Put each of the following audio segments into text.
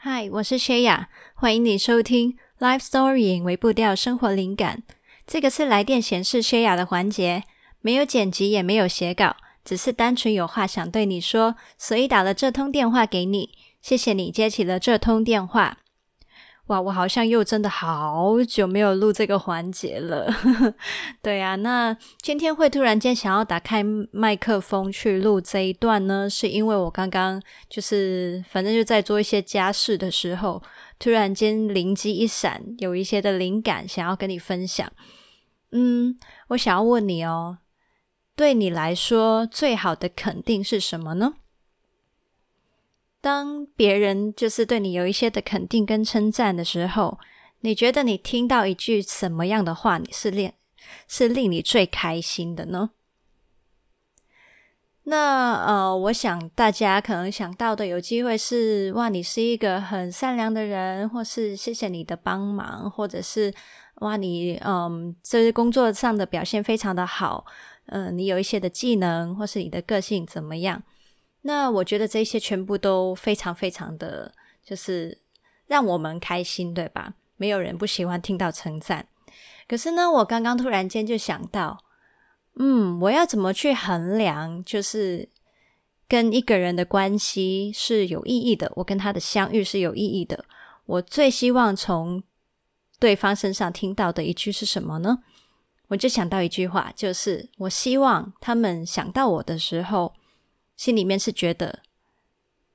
嗨，我是薛雅，欢迎你收听 Life Story 为步调生活灵感。这个是来电显示薛雅的环节，没有剪辑，也没有写稿，只是单纯有话想对你说，所以打了这通电话给你。谢谢你接起了这通电话。哇，我好像又真的好久没有录这个环节了。对啊，那今天会突然间想要打开麦克风去录这一段呢，是因为我刚刚就是反正就在做一些家事的时候，突然间灵机一闪，有一些的灵感想要跟你分享。嗯，我想要问你哦，对你来说最好的肯定是什么呢？当别人就是对你有一些的肯定跟称赞的时候，你觉得你听到一句什么样的话，你是令是令你最开心的呢？那呃，我想大家可能想到的有机会是哇，你是一个很善良的人，或是谢谢你的帮忙，或者是哇，你嗯，这是工作上的表现非常的好，嗯、你有一些的技能，或是你的个性怎么样？那我觉得这些全部都非常非常的就是让我们开心，对吧？没有人不喜欢听到称赞。可是呢，我刚刚突然间就想到，嗯，我要怎么去衡量，就是跟一个人的关系是有意义的，我跟他的相遇是有意义的。我最希望从对方身上听到的一句是什么呢？我就想到一句话，就是我希望他们想到我的时候。心里面是觉得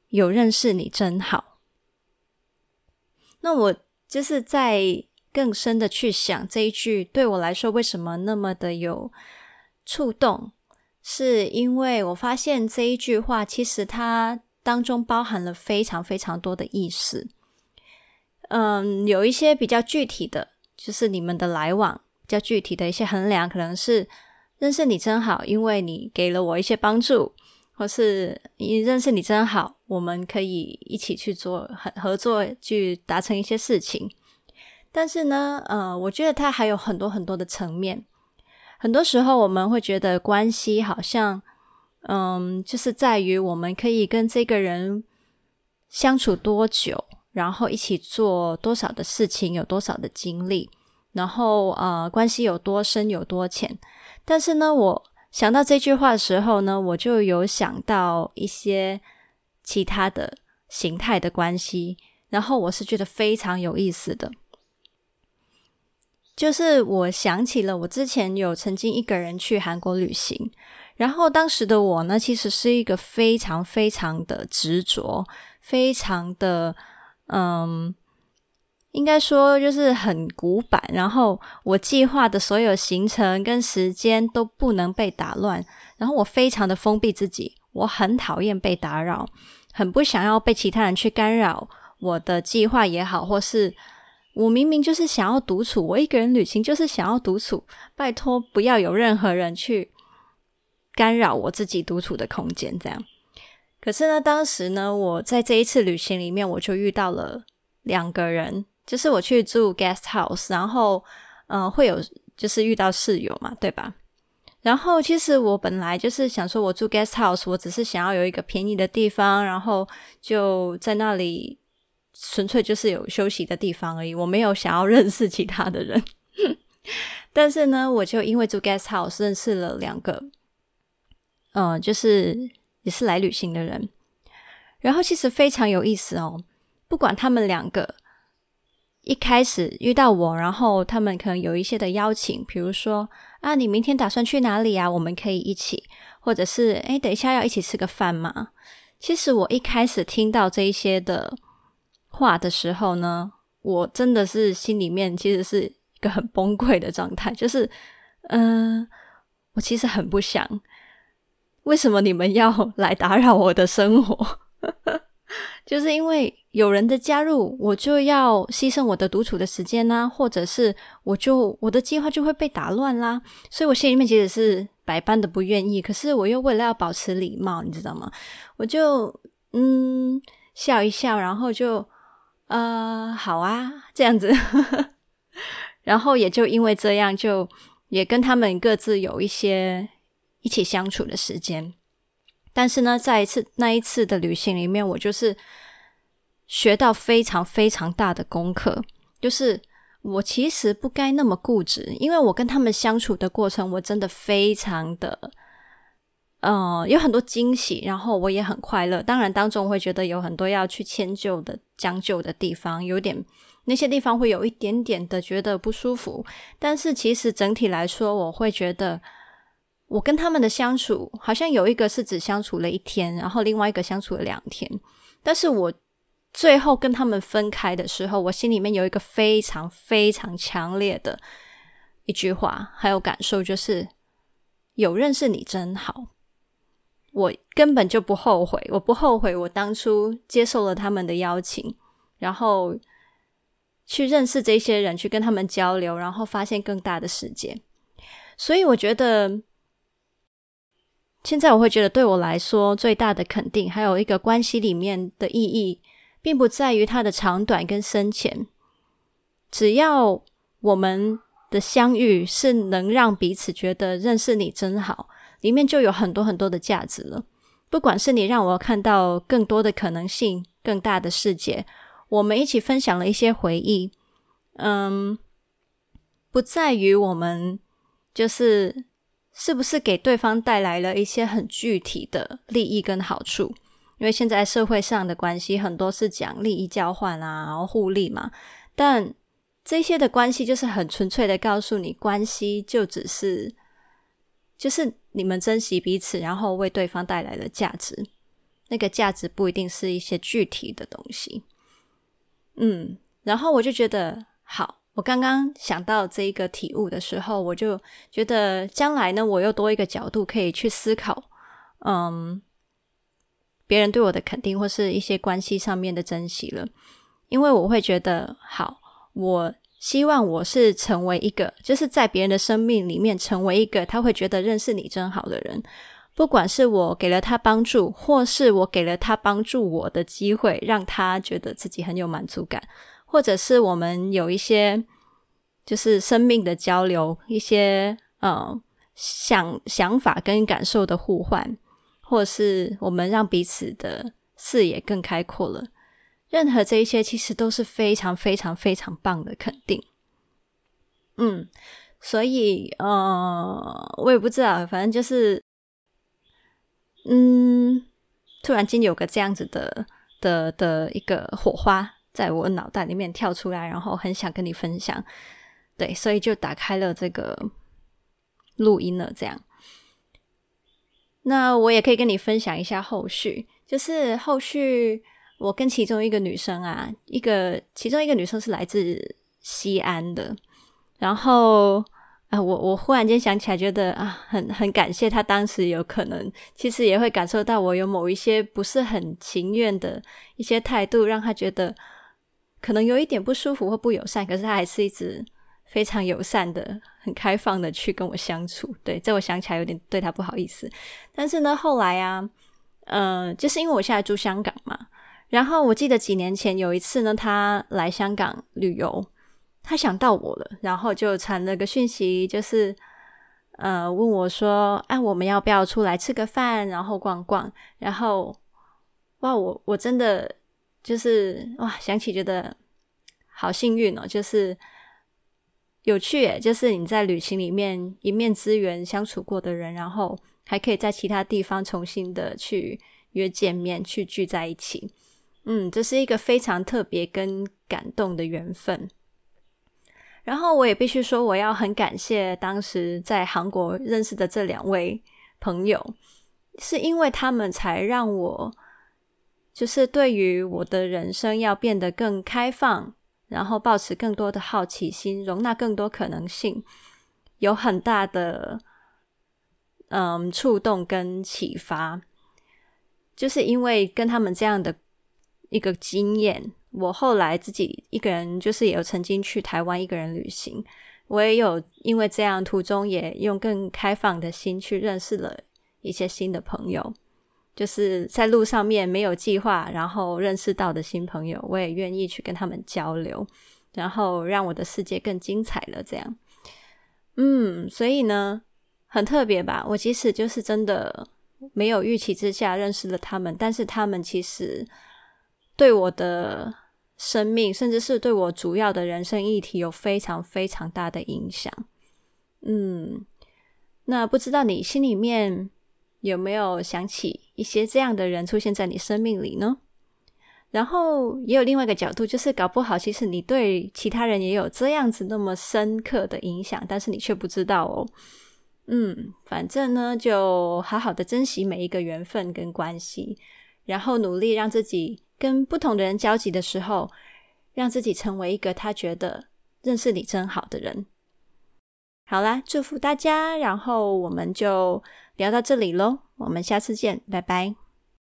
有认识你真好，那我就是在更深的去想这一句对我来说为什么那么的有触动，是因为我发现这一句话其实它当中包含了非常非常多的意思。嗯，有一些比较具体的，就是你们的来往比较具体的一些衡量，可能是认识你真好，因为你给了我一些帮助。或是你认识你真好，我们可以一起去做合合作，去达成一些事情。但是呢，呃，我觉得它还有很多很多的层面。很多时候我们会觉得关系好像，嗯，就是在于我们可以跟这个人相处多久，然后一起做多少的事情，有多少的经历，然后呃，关系有多深有多浅。但是呢，我。想到这句话的时候呢，我就有想到一些其他的形态的关系，然后我是觉得非常有意思的。就是我想起了我之前有曾经一个人去韩国旅行，然后当时的我呢，其实是一个非常非常的执着，非常的嗯。应该说就是很古板，然后我计划的所有行程跟时间都不能被打乱，然后我非常的封闭自己，我很讨厌被打扰，很不想要被其他人去干扰我的计划也好，或是我明明就是想要独处，我一个人旅行就是想要独处，拜托不要有任何人去干扰我自己独处的空间，这样。可是呢，当时呢，我在这一次旅行里面，我就遇到了两个人。就是我去住 guest house，然后，嗯、会有就是遇到室友嘛，对吧？然后其实我本来就是想说，我住 guest house，我只是想要有一个便宜的地方，然后就在那里纯粹就是有休息的地方而已，我没有想要认识其他的人。但是呢，我就因为住 guest house 认识了两个，嗯、就是也是来旅行的人，然后其实非常有意思哦，不管他们两个。一开始遇到我，然后他们可能有一些的邀请，比如说啊，你明天打算去哪里啊？我们可以一起，或者是诶，等一下要一起吃个饭吗？其实我一开始听到这一些的话的时候呢，我真的是心里面其实是一个很崩溃的状态，就是嗯、我其实很不想，为什么你们要来打扰我的生活？就是因为有人的加入，我就要牺牲我的独处的时间啦，或者是我就我的计划就会被打乱啦，所以我心里面其实是百般的不愿意，可是我又为了要保持礼貌，你知道吗？我就嗯笑一笑，然后就呃好啊这样子，然后也就因为这样，就也跟他们各自有一些一起相处的时间。但是呢，在一次那一次的旅行里面，我就是学到非常非常大的功课，就是我其实不该那么固执，因为我跟他们相处的过程，我真的非常的，呃，有很多惊喜，然后我也很快乐。当然，当中会觉得有很多要去迁就的、将就的地方，有点那些地方会有一点点的觉得不舒服。但是其实整体来说，我会觉得我跟他们的相处，好像有一个是只相处了一天，然后另外一个相处了两天。但是我最后跟他们分开的时候，我心里面有一个非常非常强烈的一句话，还有感受，就是有认识你真好。我根本就不后悔，我不后悔我当初接受了他们的邀请，然后去认识这些人，去跟他们交流，然后发现更大的世界。所以我觉得，现在我会觉得，对我来说最大的肯定，还有一个关系里面的意义，并不在于它的长短跟深浅，只要我们的相遇是能让彼此觉得认识你真好。里面就有很多很多的价值了，不管是你让我看到更多的可能性、更大的世界，我们一起分享了一些回忆，嗯，不在于我们就是是不是给对方带来了一些很具体的利益跟好处，因为现在社会上的关系很多是讲利益交换啊，然后互利嘛，但这些的关系就是很纯粹的告诉你，关系就只是。就是你们珍惜彼此，然后为对方带来的价值。那个价值不一定是一些具体的东西。嗯，然后我就觉得好。我刚刚想到这一个体悟的时候，我就觉得将来呢，我又多一个角度可以去思考。嗯，别人对我的肯定，或是一些关系上面的珍惜了。因为我会觉得好，我。希望我是成为一个，就是在别人的生命里面成为一个他会觉得认识你真好的人。不管是我给了他帮助，或是我给了他帮助我的机会，让他觉得自己很有满足感，或者是我们有一些就是生命的交流，一些呃想想法跟感受的互换，或者是我们让彼此的视野更开阔了。任何这一些其实都是非常非常非常棒的肯定，嗯，所以呃，我也不知道，反正就是，嗯，突然间有个这样子的的的一个火花在我脑袋里面跳出来，然后很想跟你分享，对，所以就打开了这个录音了，这样。那我也可以跟你分享一下后续，就是后续。我跟其中一个女生啊，一个其中一个女生是来自西安的，然后啊，我我忽然间想起来，觉得啊，很很感谢她当时有可能，其实也会感受到我有某一些不是很情愿的一些态度，让她觉得可能有一点不舒服或不友善，可是他还是一直非常友善的、很开放的去跟我相处。对，这我想起来有点对他不好意思，但是呢，后来啊，呃，就是因为我现在住香港嘛。然后我记得几年前有一次呢，他来香港旅游，他想到我了，然后就传了个讯息，就是呃问我说：“哎，我们要不要出来吃个饭，然后逛逛？”然后哇，我我真的就是哇，想起觉得好幸运哦，就是有趣耶，就是你在旅行里面一面之缘相处过的人，然后还可以在其他地方重新的去约见面，去聚在一起。嗯，这是一个非常特别跟感动的缘分。然后我也必须说，我要很感谢当时在韩国认识的这两位朋友，是因为他们才让我就是对于我的人生要变得更开放，然后保持更多的好奇心，容纳更多可能性，有很大的嗯触动跟启发。就是因为跟他们这样的。一个经验，我后来自己一个人，就是也有曾经去台湾一个人旅行，我也有因为这样途中也用更开放的心去认识了一些新的朋友，就是在路上面没有计划，然后认识到的新朋友，我也愿意去跟他们交流，然后让我的世界更精彩了。这样，嗯，所以呢，很特别吧？我即使就是真的没有预期之下认识了他们，但是他们其实。对我的生命，甚至是对我主要的人生议题有非常非常大的影响。嗯，那不知道你心里面有没有想起一些这样的人出现在你生命里呢？然后也有另外一个角度，就是搞不好其实你对其他人也有这样子那么深刻的影响，但是你却不知道哦。嗯，反正呢，就好好的珍惜每一个缘分跟关系，然后努力让自己跟不同的人交集的时候，让自己成为一个他觉得认识你真好的人。好啦，祝福大家，然后我们就聊到这里喽，我们下次见，拜拜。